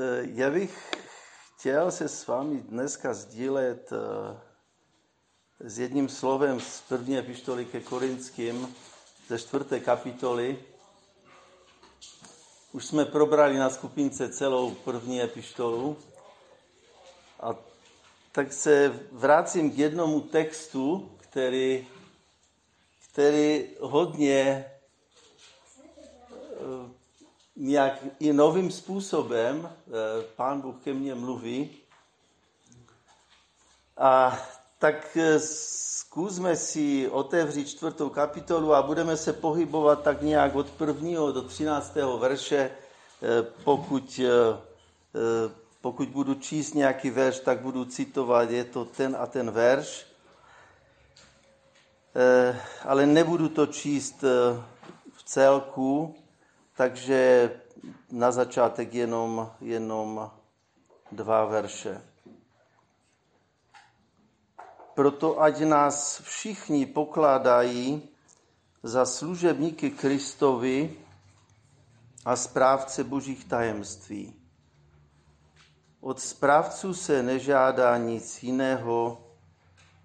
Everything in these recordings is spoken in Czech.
Eh, já bych chtěl se s vámi dneska sdílet eh, s jedním slovem z první epištoly ke Korinským, ze čtvrté kapitoly. Už jsme probrali na skupince celou první epištolu. A tak se vracím k jednomu textu, který, který hodně nějak i novým způsobem eh, pán Bůh ke mně mluví. A tak eh, zkusme si otevřít čtvrtou kapitolu a budeme se pohybovat tak nějak od prvního do třináctého verše. Eh, pokud, pokud budu číst nějaký verš, tak budu citovat, je to ten a ten verš. Ale nebudu to číst v celku, takže na začátek jenom, jenom dva verše. Proto ať nás všichni pokládají za služebníky Kristovi a správce božích tajemství. Od správců se nežádá nic jiného,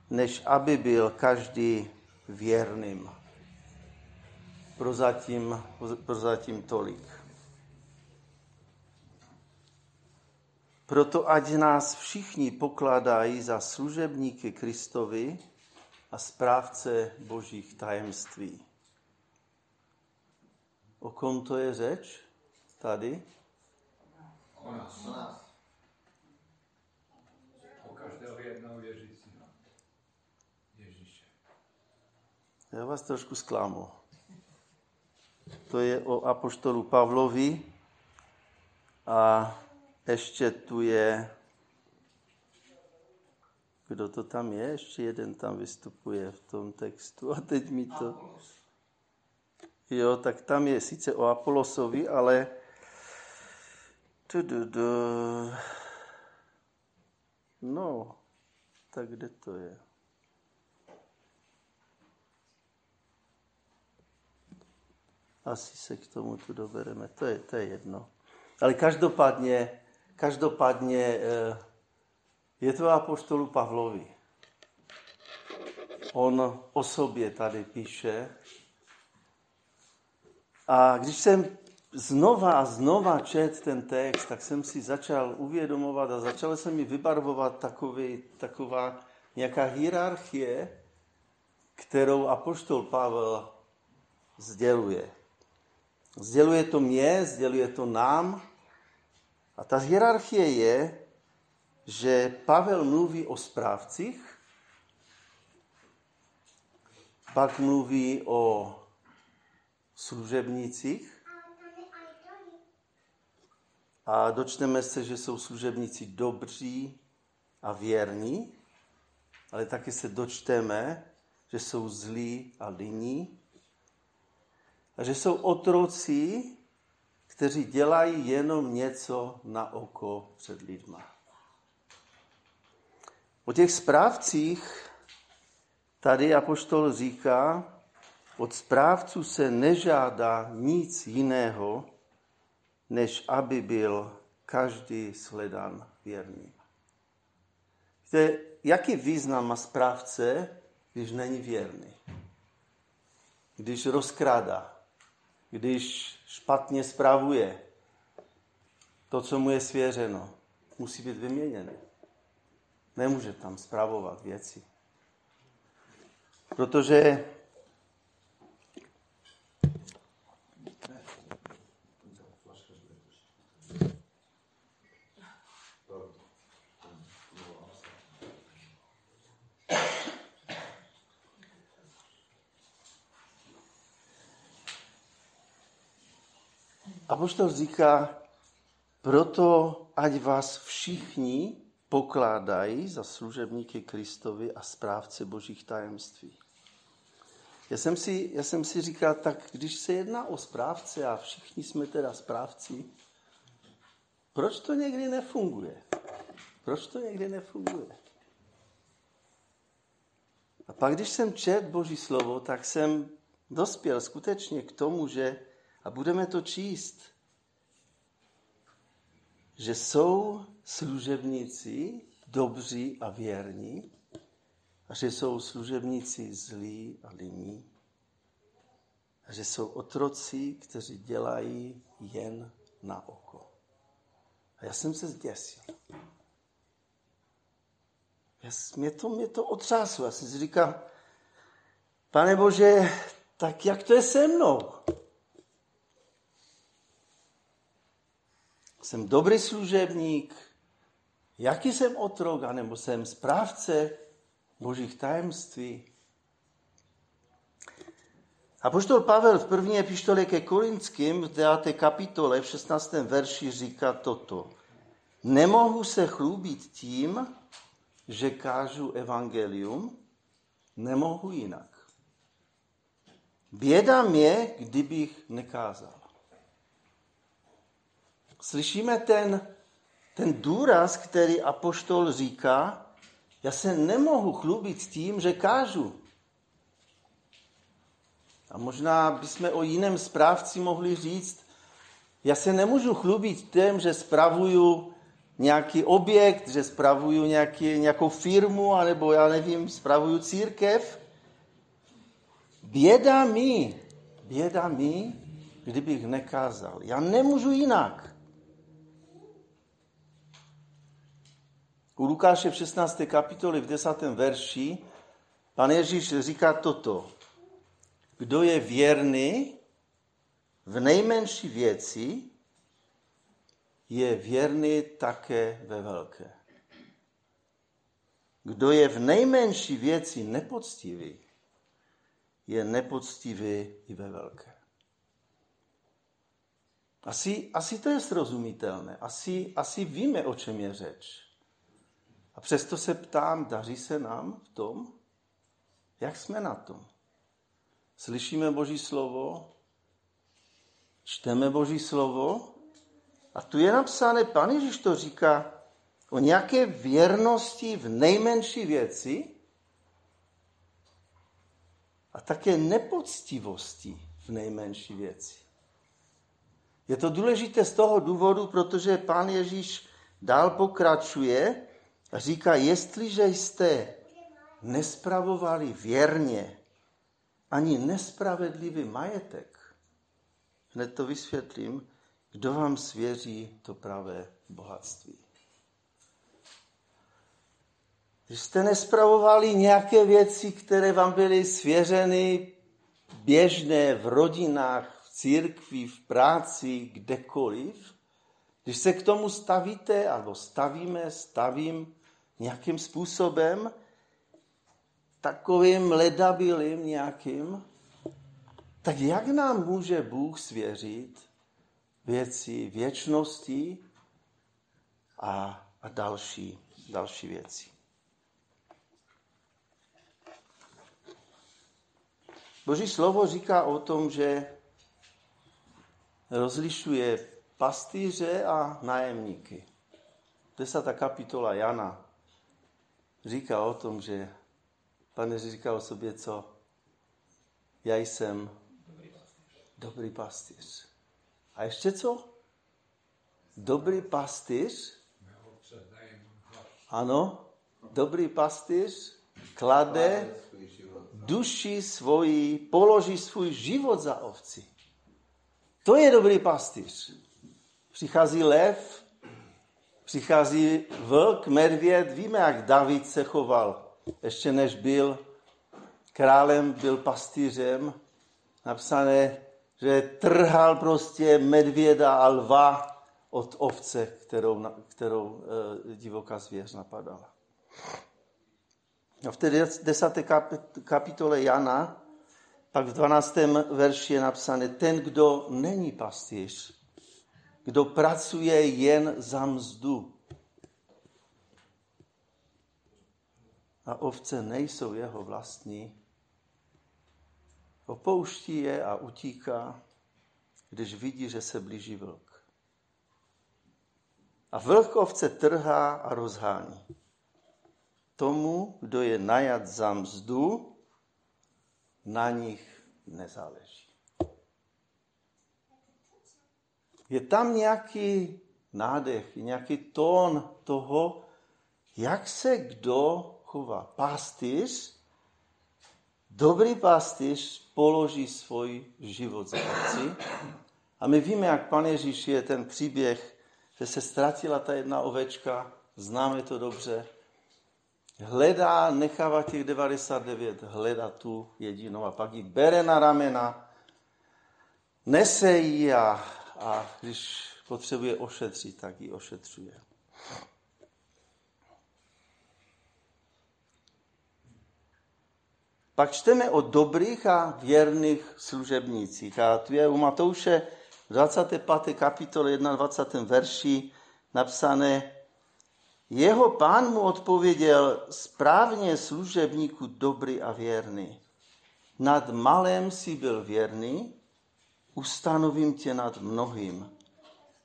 než aby byl každý věrným. Prozatím, prozatím tolik. Proto ať nás všichni pokládají za služebníky Kristovi a správce božích tajemství. O kom to je řeč tady? O nás. O nás. O každého jednoho věřícího. Ježíše. Já vás trošku zklamu to je o apoštolu Pavlovi. A ještě tu je, kdo to tam je, ještě jeden tam vystupuje v tom textu. A teď mi to... Jo, tak tam je sice o Apolosovi, ale... No, tak kde to je? Asi se k tomu tu dobereme, to je, to je jedno. Ale každopádně, každopádně eh, je to apoštolu Pavlovi. On o sobě tady píše. A když jsem znova a znova čet ten text, tak jsem si začal uvědomovat a začal se mi vybarvovat takový, taková nějaká hierarchie, kterou apoštol Pavel sděluje. Sděluje to mě, sděluje to nám. A ta hierarchie je, že Pavel mluví o správcích, pak mluví o služebnících a dočteme se, že jsou služebníci dobří a věrní, ale taky se dočteme, že jsou zlí a liní a že jsou otroci, kteří dělají jenom něco na oko před lidma. O těch správcích tady Apoštol říká, od správců se nežádá nic jiného, než aby byl každý sledan věrný. Víte, jaký význam má správce, když není věrný? Když rozkrádá, když špatně zprávuje to, co mu je svěřeno, musí být vyměněné. Nemůže tam zpravovat věci. Protože Apoštol říká, proto ať vás všichni pokládají za služebníky Kristovi a správce božích tajemství. Já jsem, si, já jsem si říkal, tak když se jedná o správce a všichni jsme teda správci, proč to někdy nefunguje? Proč to někdy nefunguje? A pak, když jsem čet Boží slovo, tak jsem dospěl skutečně k tomu, že a budeme to číst. že jsou služebníci dobří a věrní a že jsou služebníci zlí a liní a že jsou otroci, kteří dělají jen na oko. A já jsem se zděsil. Já, mě, to, mě to otřáslo. Já jsem si říkal, pane Bože, tak jak to je se mnou? Jsem dobrý služebník, jaký jsem otrok, anebo jsem správce božích tajemství. A poštol Pavel v první epištole ke Korinským v 9. kapitole v 16. verši říká toto. Nemohu se chlubit tím, že kážu evangelium, nemohu jinak. Běda mě, kdybych nekázal. Slyšíme ten, ten důraz, který apoštol říká, já se nemohu chlubit tím, že kážu. A možná bychom o jiném správci mohli říct, já se nemůžu chlubit tím, že spravuju nějaký objekt, že spravuju nějaký, nějakou firmu, anebo já nevím, spravuju církev. Běda mi, běda mi, kdybych nekázal. Já nemůžu jinak. U Lukáše v 16. kapitoli v 10. verši pan Ježíš říká toto. Kdo je věrný v nejmenší věci, je věrný také ve velké. Kdo je v nejmenší věci nepoctivý, je nepoctivý i ve velké. Asi, asi to je srozumitelné. Asi, asi víme, o čem je řeč. A přesto se ptám, daří se nám v tom? Jak jsme na tom? Slyšíme Boží slovo? Čteme Boží slovo? A tu je napsané, pan Ježíš to říká, o nějaké věrnosti v nejmenší věci a také nepoctivosti v nejmenší věci. Je to důležité z toho důvodu, protože pán Ježíš dál pokračuje říká, jestliže jste nespravovali věrně ani nespravedlivý majetek, hned to vysvětlím, kdo vám svěří to pravé bohatství. Když jste nespravovali nějaké věci, které vám byly svěřeny běžné v rodinách, v církvi, v práci, kdekoliv, když se k tomu stavíte, alebo stavíme, stavím nějakým způsobem, takovým ledabilým nějakým, tak jak nám může Bůh svěřit věci věčnosti a, a další, další věci? Boží slovo říká o tom, že rozlišuje pastýře a nájemníky. Desátá kapitola Jana říká o tom, že Pane říká o sobě co? Já jsem dobrý pastýř. A ještě co? Dobrý pastýř? Ano, dobrý pastýř klade duši svoji, položí svůj život za ovci. To je dobrý pastýř. Přichází lev, přichází vlk, medvěd, víme, jak David se choval. Ještě než byl králem, byl pastýřem. Napsané, že trhal prostě medvěda a lva od ovce, kterou, kterou e, divoká zvěř napadala. A v té desáté kapitole Jana, pak v 12. verši je napsané, ten, kdo není pastýř, kdo pracuje jen za mzdu. A ovce nejsou jeho vlastní. Opouští je a utíká, když vidí, že se blíží vlk. A vlk ovce trhá a rozhání. Tomu, kdo je najat za mzdu, na nich nezáleží. Je tam nějaký nádech, nějaký tón toho, jak se kdo chová. Pastýř, dobrý pastýř položí svůj život za ovci. A my víme, jak pan Ježíš je ten příběh, že se ztratila ta jedna ovečka, známe to dobře, hledá, nechává těch 99, hledá tu jedinou a pak ji bere na ramena, nese ji a, a když potřebuje ošetřit, tak ji ošetřuje. Pak čteme o dobrých a věrných služebnících. A tu je u Matouše 25. kapitole 21. verši napsané jeho pán mu odpověděl, správně služebníku dobrý a věrný. Nad malém si byl věrný, ustanovím tě nad mnohým.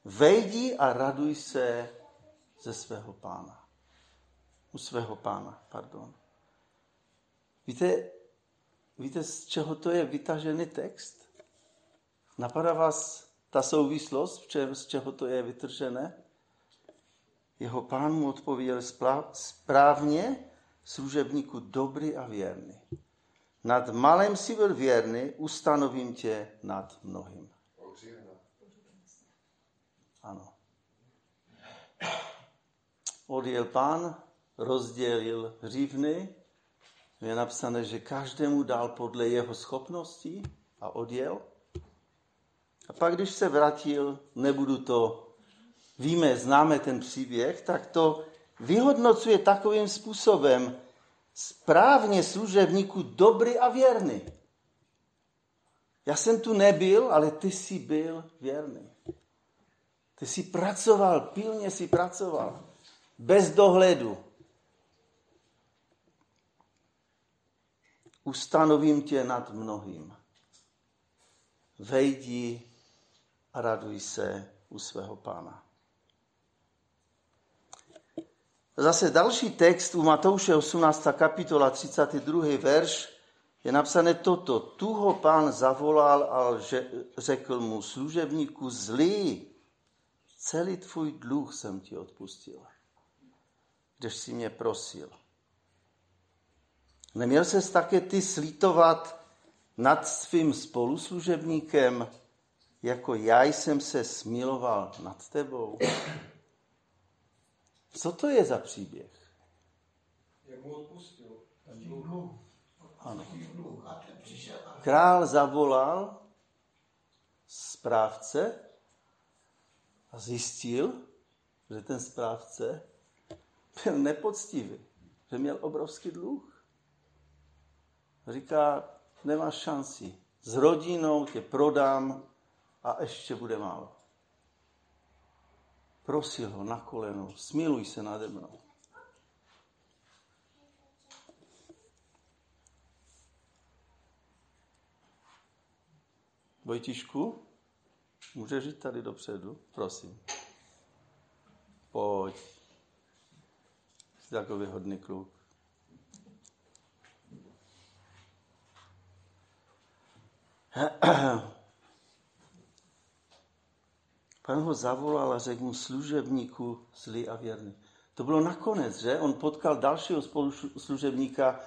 Vejdi a raduj se ze svého pána. U svého pána, pardon. Víte, víte, z čeho to je vytažený text? Napadá vás ta souvislost, z čeho to je vytržené? Jeho pán mu odpověděl správně, služebníku dobrý a věrný. Nad malém si byl věrný, ustanovím tě nad mnohým. Ano. Odjel pán, rozdělil hřívny, je napsané, že každému dal podle jeho schopností a odjel. A pak, když se vrátil, nebudu to víme, známe ten příběh, tak to vyhodnocuje takovým způsobem správně služebníku dobrý a věrný. Já jsem tu nebyl, ale ty jsi byl věrný. Ty jsi pracoval, pilně jsi pracoval, bez dohledu. Ustanovím tě nad mnohým. Vejdi a raduj se u svého pána. Zase další text u Matouše 18. kapitola 32. verš je napsané toto. Tu ho pán zavolal a řekl mu služebníku zlý, celý tvůj dluh jsem ti odpustil, když jsi mě prosil. Neměl ses také ty slítovat nad svým spoluslužebníkem, jako já jsem se smiloval nad tebou? Co to je za příběh? Jak mu odpustil Ano. Král zavolal správce a zjistil, že ten správce byl nepoctivý, že měl obrovský dluh. Říká, nemáš šanci. S rodinou tě prodám a ještě bude málo prosil ho na koleno, smiluj se nade mnou. Vojtišku, můžeš jít tady dopředu? Prosím. Pojď. Jsi takový hodný kluk. Pan ho zavolal a řekl mu služebníku zlý a věrný. To bylo nakonec, že? On potkal dalšího služebníka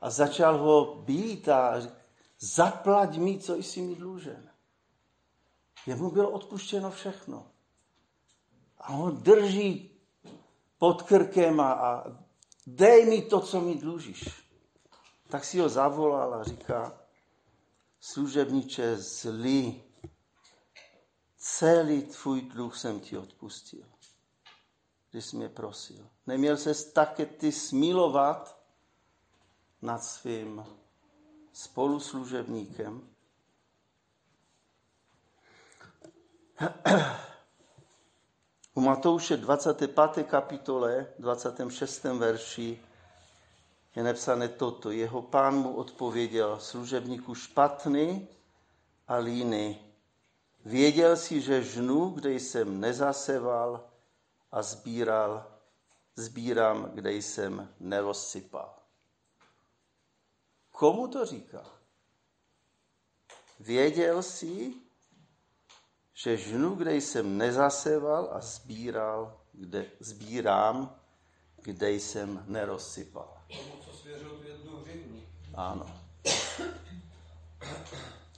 a začal ho být a řekl, zaplať mi, co jsi mi dlužen. Jemu bylo odpuštěno všechno. A on drží pod krkem a, a dej mi to, co mi dlužíš. Tak si ho zavolal a říká, služebníče zlý celý tvůj dluh jsem ti odpustil, když jsi mě prosil. Neměl ses také ty smilovat nad svým spoluslužebníkem. U Matouše 25. kapitole, 26. verši je napsané toto. Jeho pán mu odpověděl, služebníku špatný a líný. Věděl si, že žnu, kde jsem nezaseval a sbíral, sbírám, kde jsem nerozsypal. Komu to říká? Věděl si, že žnu, kde jsem nezaseval a sbíral, kde, sbírám, kde jsem nerozsypal. Ano.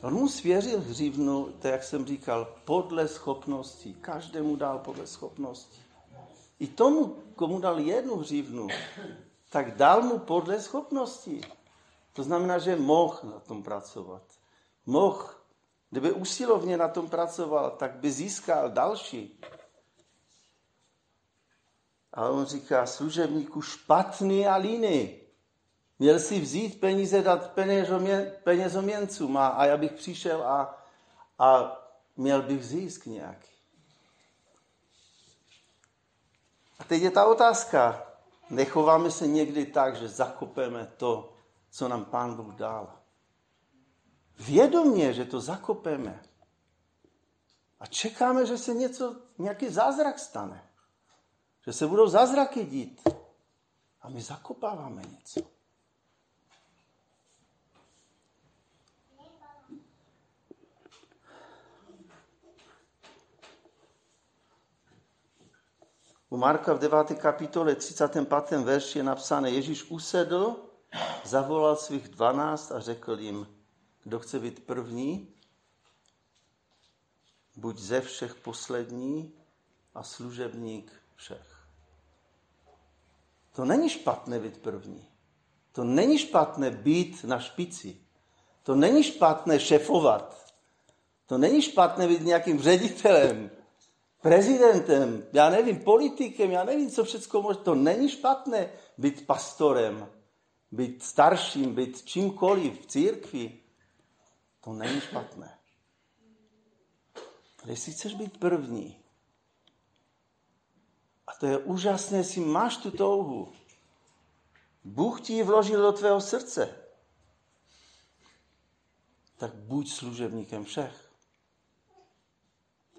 On mu svěřil hřivnu, to jak jsem říkal, podle schopností. Každému dal podle schopností. I tomu, komu dal jednu hřivnu, tak dal mu podle schopností. To znamená, že mohl na tom pracovat. Mohl. Kdyby usilovně na tom pracoval, tak by získal další. A on říká, služebníku špatný a líný. Měl si vzít peníze, dát penězoměncům a, a já bych přišel a, a měl bych zisk nějaký. A teď je ta otázka. Nechováme se někdy tak, že zakopeme to, co nám Pán Bůh dal. Vědomě, že to zakopeme. A čekáme, že se něco, nějaký zázrak stane. Že se budou zázraky dít. A my zakopáváme něco. U Marka v 9. kapitole 35. verši je napsáno, Ježíš usedl, zavolal svých dvanáct a řekl jim, kdo chce být první, buď ze všech poslední a služebník všech. To není špatné být první. To není špatné být na špici. To není špatné šefovat. To není špatné být nějakým ředitelem prezidentem, já nevím, politikem, já nevím, co všechno možná. To není špatné být pastorem, být starším, být čímkoliv v církvi. To není špatné. Ale jestli chceš být první, a to je úžasné, jestli máš tu touhu, Bůh ti ji vložil do tvého srdce, tak buď služebníkem všech.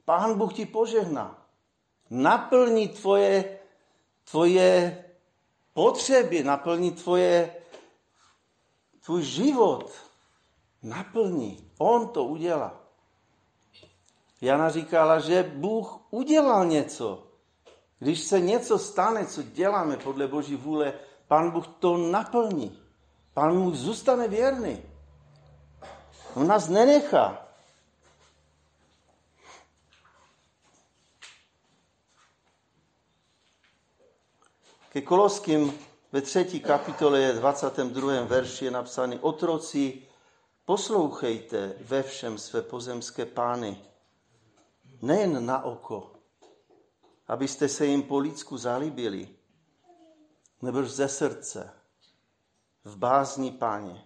Pán Bůh ti požehná. Naplní tvoje, tvoje potřeby, naplní tvoje, tvůj život. Naplní. On to udělá. Jana říkala, že Bůh udělal něco. Když se něco stane, co děláme podle Boží vůle, Pán Bůh to naplní. Pán Bůh zůstane věrný. On nás nenechá. Ke Koloským ve třetí kapitole 22. verši je napsaný Otroci, poslouchejte ve všem své pozemské pány, nejen na oko, abyste se jim po lidsku zalíbili, nebo ze srdce, v bázni páně.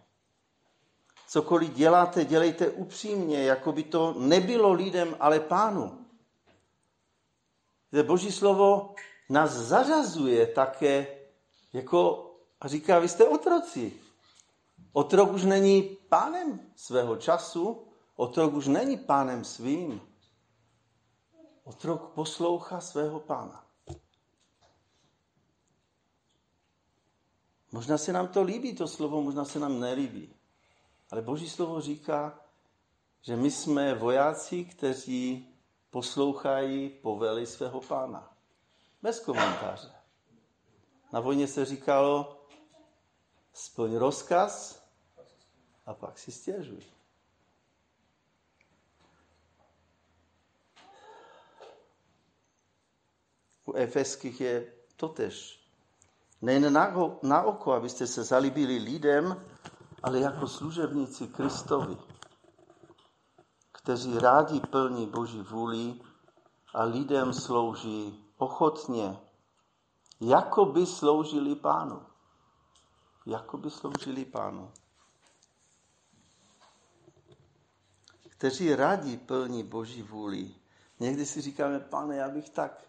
Cokoliv děláte, dělejte upřímně, jako by to nebylo lidem, ale pánu. Boží slovo nás zařazuje také jako, a říká, vy jste otroci. Otrok už není pánem svého času, otrok už není pánem svým. Otrok poslouchá svého pána. Možná se nám to líbí, to slovo, možná se nám nelíbí. Ale Boží slovo říká, že my jsme vojáci, kteří poslouchají povely svého pána. Bez komentáře. Na vojně se říkalo, splň rozkaz a pak si stěžuj. U efeských je totež. Nejen na, na oko, abyste se zalíbili lidem, ale jako služebníci Kristovi, kteří rádi plní Boží vůli a lidem slouží ochotně, jako by sloužili pánu. Jako by sloužili pánu. Kteří rádi plní Boží vůli. Někdy si říkáme, pane, já bych tak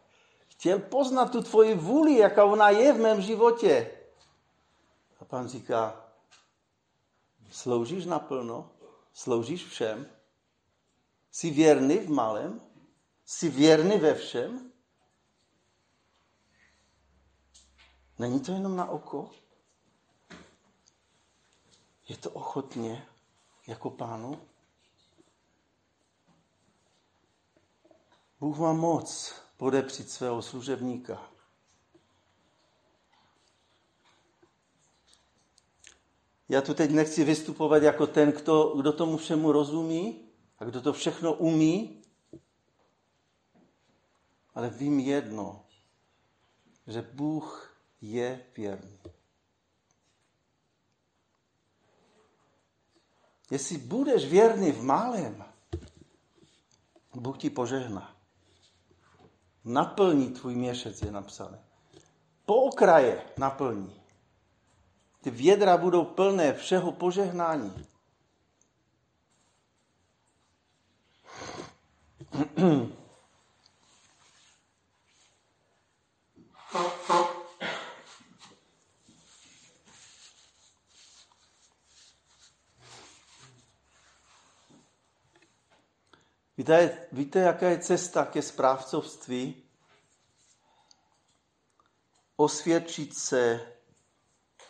chtěl poznat tu tvoji vůli, jaká ona je v mém životě. A pán říká, sloužíš naplno, sloužíš všem, jsi věrný v malém, jsi věrný ve všem, Není to jenom na oko? Je to ochotně jako pánu? Bůh má moc podepřít svého služebníka. Já tu teď nechci vystupovat jako ten, kdo, kdo tomu všemu rozumí a kdo to všechno umí, ale vím jedno, že Bůh je věrný. Jestli budeš věrný v malém, Bůh ti požehná. Naplní tvůj měšec, je napsané. Po okraje naplní. Ty vědra budou plné všeho požehnání. Víte, víte, jaká je cesta ke správcovství? Osvědčit se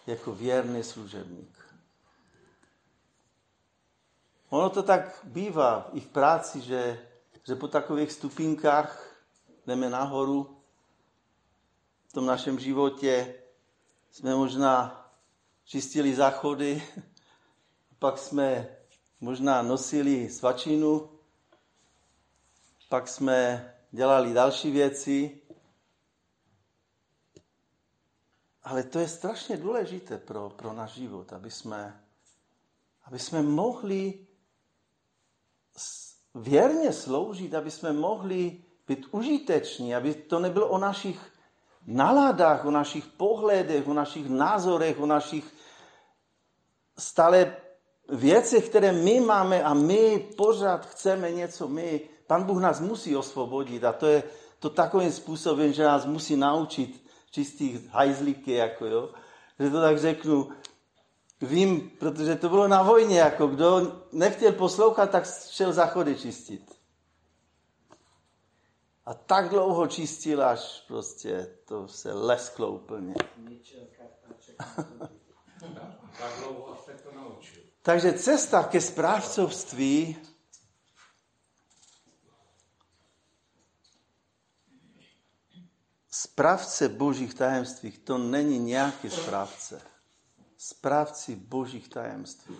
jako věrný služebník. Ono to tak bývá i v práci, že, že po takových stupinkách jdeme nahoru. V tom našem životě jsme možná čistili záchody, pak jsme možná nosili svačinu, pak jsme dělali další věci. Ale to je strašně důležité pro, pro náš život, aby jsme, aby jsme mohli věrně sloužit, aby jsme mohli být užiteční, aby to nebylo o našich naladách, o našich pohledech, o našich názorech, o našich stále věcech, které my máme a my pořád chceme něco, my, Pan Bůh nás musí osvobodit a to je to takovým způsobem, že nás musí naučit čistých hajzlíky, jako jo, že to tak řeknu, vím, protože to bylo na vojně, jako kdo nechtěl poslouchat, tak šel záchody čistit. A tak dlouho čistil, až prostě to se lesklo úplně. Takže cesta ke správcovství Správce božích tajemství, to není nějaký správce. Správci božích tajemství.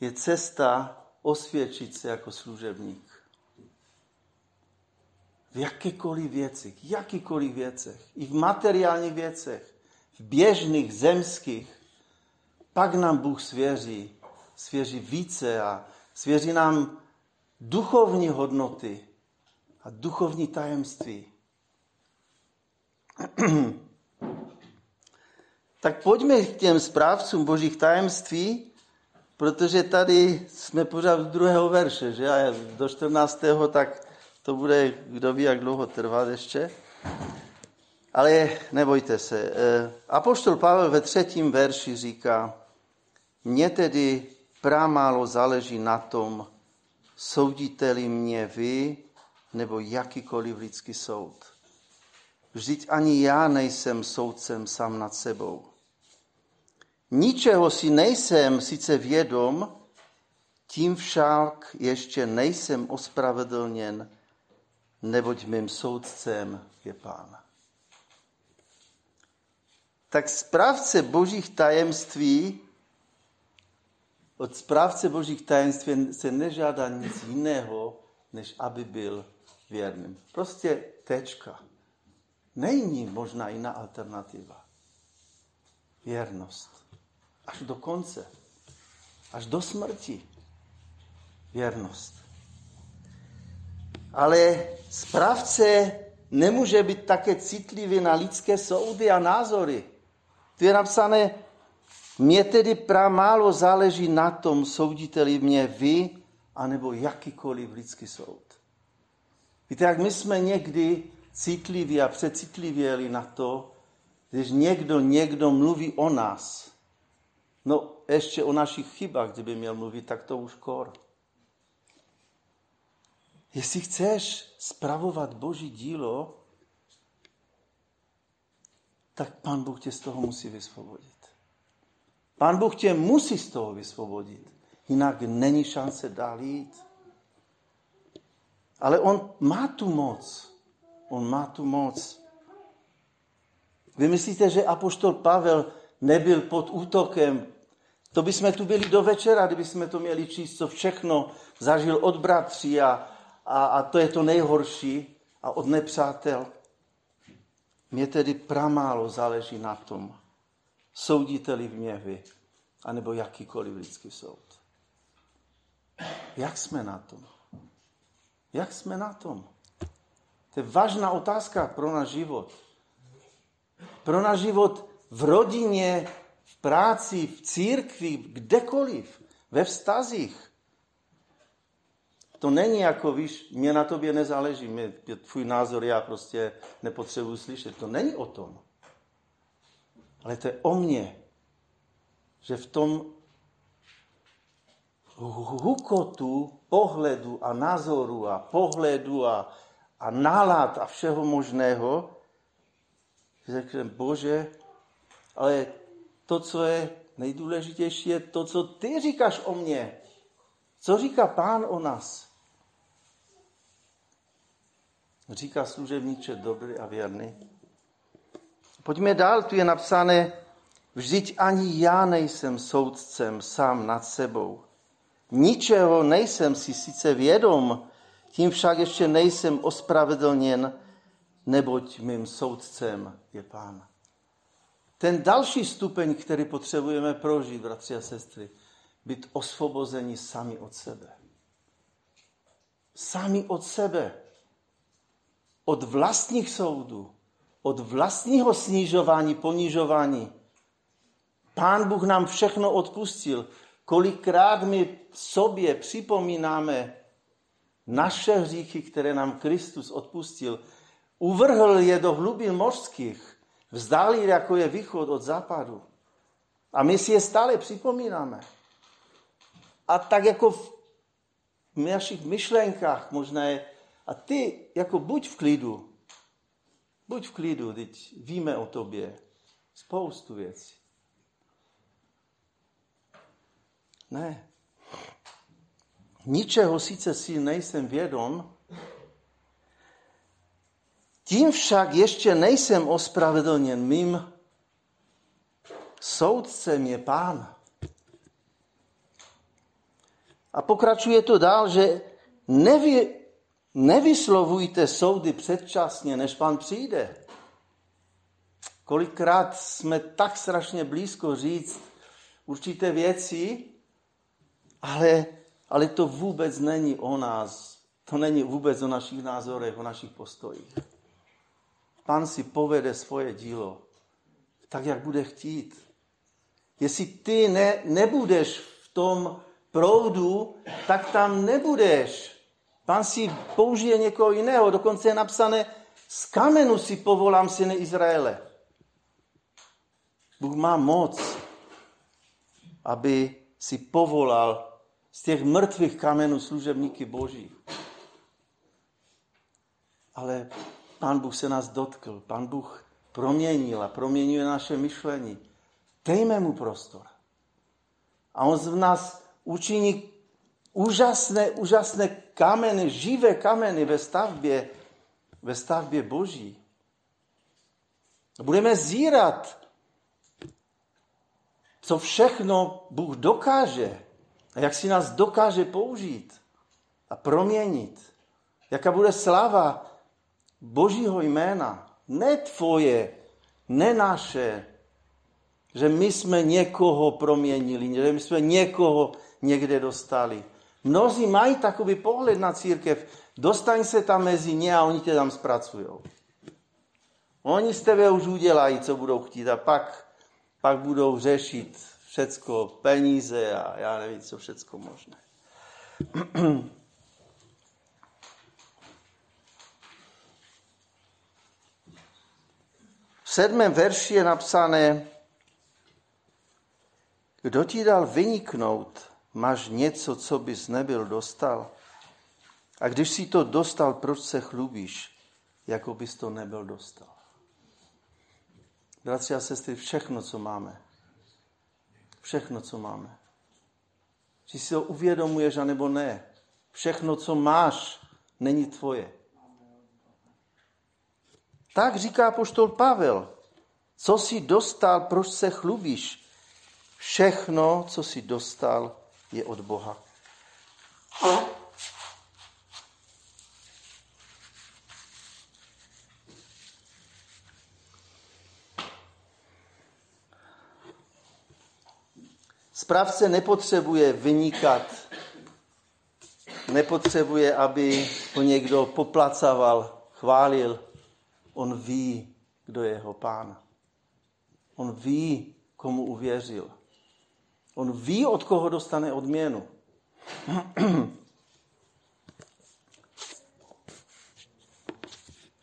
Je cesta osvědčit se jako služebník. V jakýkoliv věcech, jakýkoliv věcech, i v materiálních věcech, v běžných, zemských, pak nám Bůh svěří, svěří více a svěří nám duchovní hodnoty a duchovní tajemství. tak pojďme k těm správcům božích tajemství, protože tady jsme pořád z druhého verše, že a do 14. tak to bude, kdo ví, jak dlouho trvat ještě. Ale nebojte se. Eh, Apoštol Pavel ve třetím verši říká, mně tedy pramálo záleží na tom, soudíte-li mě vy, nebo jakýkoliv lidský soud. Vždyť ani já nejsem soudcem sám nad sebou. Ničeho si nejsem sice vědom, tím však ještě nejsem ospravedlněn, neboť mým soudcem je Pán. Tak správce božích tajemství, od správce božích tajemství se nežádá nic jiného, než aby byl věrným. Prostě tečka. Není možná jiná alternativa. Věrnost. Až do konce. Až do smrti. Věrnost. Ale správce nemůže být také citlivý na lidské soudy a názory. Tu je napsané, mě tedy pramálo záleží na tom, soudíte-li mě vy, anebo jakýkoliv lidský soud. Víte, jak my jsme někdy citliví a přecitlivěli na to, když někdo, někdo mluví o nás. No, ještě o našich chybách, kdyby měl mluvit, tak to už kor. Jestli chceš spravovat Boží dílo, tak Pán Bůh tě z toho musí vysvobodit. Pán Bůh tě musí z toho vysvobodit. Jinak není šance dál jít. Ale on má tu moc. On má tu moc. Vy myslíte, že apoštol Pavel nebyl pod útokem? To bychom tu byli do večera, kdyby jsme to měli číst, co všechno zažil od bratří a, a, a to je to nejhorší a od nepřátel. Mně tedy pramálo záleží na tom, soudíte-li v mě vy, anebo jakýkoliv lidský soud. Jak jsme na tom? Jak jsme na tom? To je vážná otázka pro náš život. Pro náš život v rodině, v práci, v církvi, kdekoliv, ve vztazích. To není jako, víš, mě na tobě nezáleží, mě, tvůj názor já prostě nepotřebuji slyšet. To není o tom. Ale to je o mně. Že v tom hukotu pohledu a názoru a pohledu a, a nálad a všeho možného, řekne, Bože, ale to, co je nejdůležitější, je to, co ty říkáš o mně. Co říká pán o nás? Říká služebníče dobrý a věrný. Pojďme dál, tu je napsané, vždyť ani já nejsem soudcem sám nad sebou. Ničeho nejsem si sice vědom, tím však ještě nejsem ospravedlněn, neboť mým soudcem je Pán. Ten další stupeň, který potřebujeme prožít, bratři a sestry, být osvobozeni sami od sebe. Sami od sebe. Od vlastních soudů, od vlastního snižování, ponižování. Pán Bůh nám všechno odpustil. Kolikrát my sobě připomínáme naše hříchy, které nám Kristus odpustil, uvrhl je do hlubin mořských, vzdálil, jako je východ od západu. A my si je stále připomínáme. A tak jako v našich myšlenkách možná je, a ty jako buď v klidu, buď v klidu, teď víme o tobě spoustu věcí. Ne. Ničeho sice si nejsem vědom, tím však ještě nejsem ospravedlněn. Mým soudcem je pán. A pokračuje to dál, že nevy, nevyslovujte soudy předčasně, než pán přijde. Kolikrát jsme tak strašně blízko říct určité věci, ale, ale to vůbec není o nás. To není vůbec o našich názorech, o našich postojích. Pán si povede svoje dílo tak, jak bude chtít. Jestli ty ne, nebudeš v tom proudu, tak tam nebudeš. Pán si použije někoho jiného. Dokonce je napsané, z kamenu si povolám syny Izraele. Bůh má moc, aby si povolal z těch mrtvých kamenů služebníky Boží. Ale Pán Bůh se nás dotkl, Pán Bůh proměnil a proměňuje naše myšlení. Dejme mu prostor. A on z nás učiní úžasné, úžasné kameny, živé kameny ve stavbě, ve stavbě Boží. Budeme zírat, co všechno Bůh dokáže a jak si nás dokáže použít a proměnit. Jaká bude sláva Božího jména, ne tvoje, ne naše, že my jsme někoho proměnili, že my jsme někoho někde dostali. Mnozí mají takový pohled na církev, dostaň se tam mezi ně a oni tě tam zpracují. Oni z tebe už udělají, co budou chtít a pak, pak budou řešit všecko, peníze a já nevím, co všecko možné. V sedmém verši je napsané, kdo ti dal vyniknout, máš něco, co bys nebyl dostal. A když si to dostal, proč se chlubíš, jako bys to nebyl dostal. Bratři a sestry, všechno, co máme, všechno, co máme. Či si to uvědomuješ, anebo ne. Všechno, co máš, není tvoje. Tak říká poštol Pavel. Co jsi dostal, proč se chlubíš? Všechno, co jsi dostal, je od Boha. Správce nepotřebuje vynikat, nepotřebuje, aby ho někdo poplacaval, chválil. On ví, kdo je jeho pán. On ví, komu uvěřil. On ví, od koho dostane odměnu.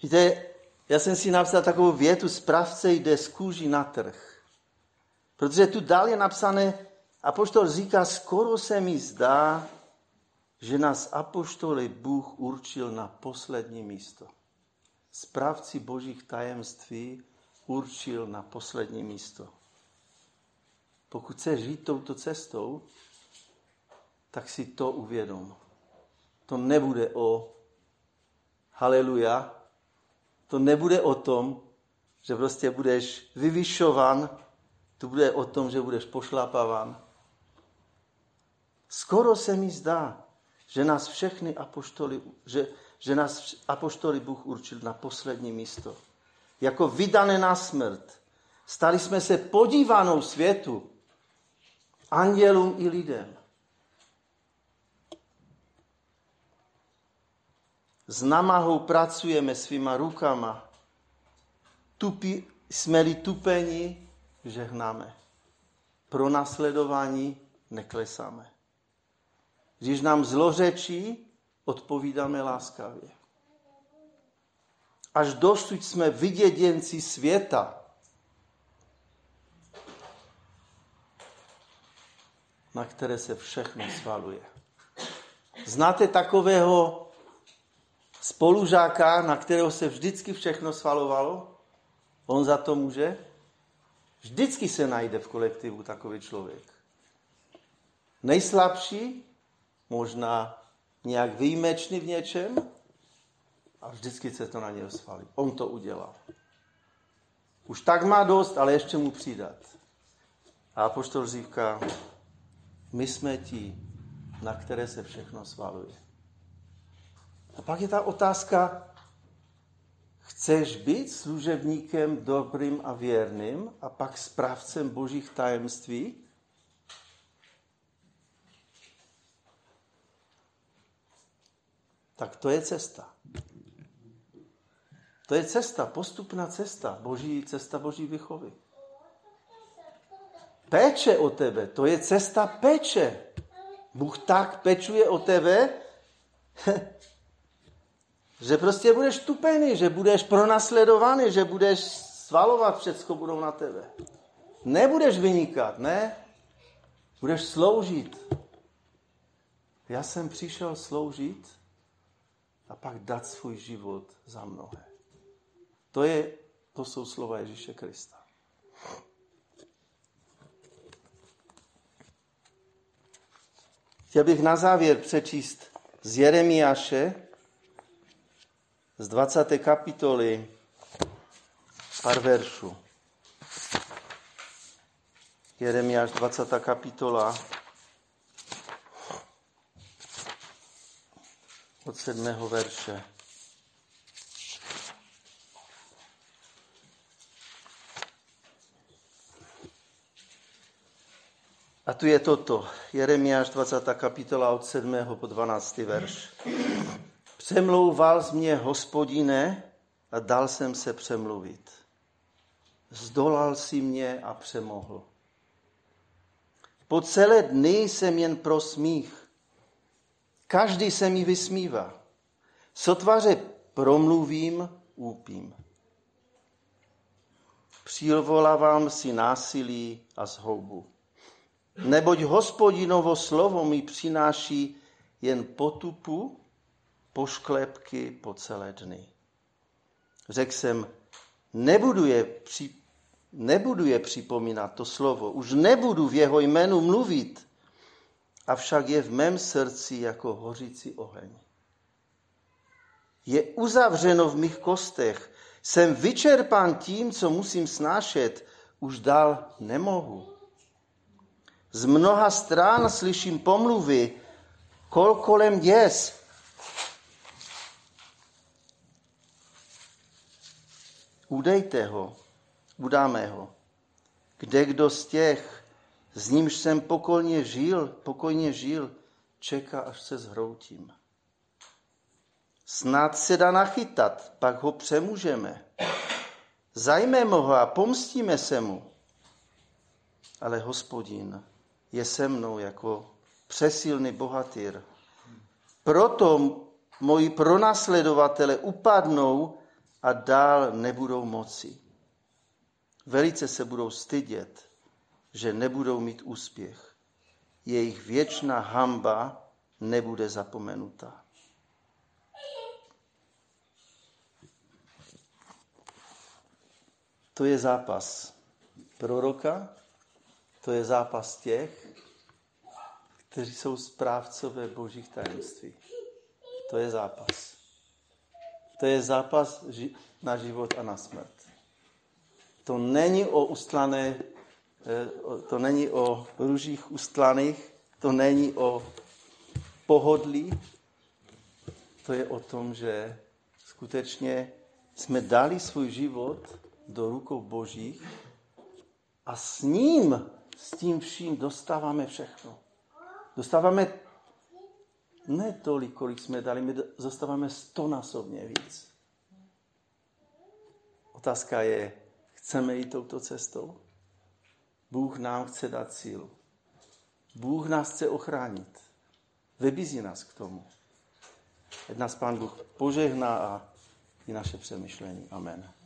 Víte, já jsem si napsal takovou větu, správce jde z kůží na trh. Protože tu dál je napsané, apoštol říká, skoro se mi zdá, že nás apoštoly Bůh určil na poslední místo. Správci božích tajemství určil na poslední místo. Pokud chceš žít touto cestou, tak si to uvědom. To nebude o haleluja, to nebude o tom, že prostě budeš vyvyšovan, to bude o tom, že budeš pošlapavan. Skoro se mi zdá, že nás všechny apoštoly, že, že nás apoštoly Bůh určil na poslední místo. Jako vydané na smrt. Stali jsme se podívanou světu, andělům i lidem. S namahou pracujeme svýma rukama. Tupi, jsme-li tupeni, žehnáme. Pro nasledování neklesáme. Když nám zlořečí, odpovídáme láskavě. Až dosud jsme viděděnci světa, na které se všechno svaluje. Znáte takového spolužáka, na kterého se vždycky všechno svalovalo? On za to může? Vždycky se najde v kolektivu takový člověk. Nejslabší, možná nějak výjimečný v něčem, a vždycky se to na něj svalí. On to udělal. Už tak má dost, ale ještě mu přidat. A apoštol říká, my jsme ti, na které se všechno svaluje. A pak je ta otázka, chceš být služebníkem dobrým a věrným a pak správcem božích tajemství? Tak to je cesta. To je cesta, postupná cesta, boží, cesta boží vychovy. Péče o tebe, to je cesta péče. Bůh tak pečuje o tebe, že prostě budeš tupený, že budeš pronasledovaný, že budeš svalovat všecko budou na tebe. Nebudeš vynikat, ne? Budeš sloužit. Já jsem přišel sloužit a pak dát svůj život za mnohé. To, je, to jsou slova Ježíše Krista. Chtěl bych na závěr přečíst z Jeremiáše, z 20. kapitoly, pár veršů. Jeremiáš 20. kapitola, od sedmého verše. A tu je toto, Jeremiáš 20. kapitola od 7. po 12. verš. Přemlouval z mě hospodine a dal jsem se přemluvit. Zdolal si mě a přemohl. Po celé dny jsem jen pro smích. Každý se mi vysmívá. Sotvaře promluvím, úpím. Přivolávám si násilí a zhoubu. Neboť hospodinovo slovo mi přináší jen potupu, pošklepky po celé dny. Řekl jsem, nebudu je, při, nebudu je připomínat to slovo, už nebudu v jeho jménu mluvit, avšak je v mém srdci jako hořící oheň. je uzavřeno v mých kostech. Jsem vyčerpán tím, co musím snášet, už dál nemohu. Z mnoha stran slyším pomluvy, kol kolem děs. Udejte ho, udáme ho. Kde kdo z těch, s nímž jsem pokojně žil, pokojně žil, čeká, až se zhroutím. Snad se dá nachytat, pak ho přemůžeme. Zajmeme ho a pomstíme se mu. Ale hospodin je se mnou jako přesilný bohatýr. Proto moji pronásledovatele upadnou a dál nebudou moci. Velice se budou stydět, že nebudou mít úspěch. Jejich věčná hamba nebude zapomenuta. To je zápas proroka, to je zápas těch, kteří jsou správcové božích tajemství. To je zápas. To je zápas na život a na smrt. To není o ustlané, to není o růžích ustlaných, to není o pohodlí, to je o tom, že skutečně jsme dali svůj život do rukou Božích a s ním, s tím vším dostáváme všechno. Dostáváme ne tolik, kolik jsme dali, my dostáváme stonásobně víc. Otázka je, chceme jít touto cestou? Bůh nám chce dát sílu. Bůh nás chce ochránit. Vybízí nás k tomu. Ať nás Pán Bůh požehná a i naše přemýšlení. Amen.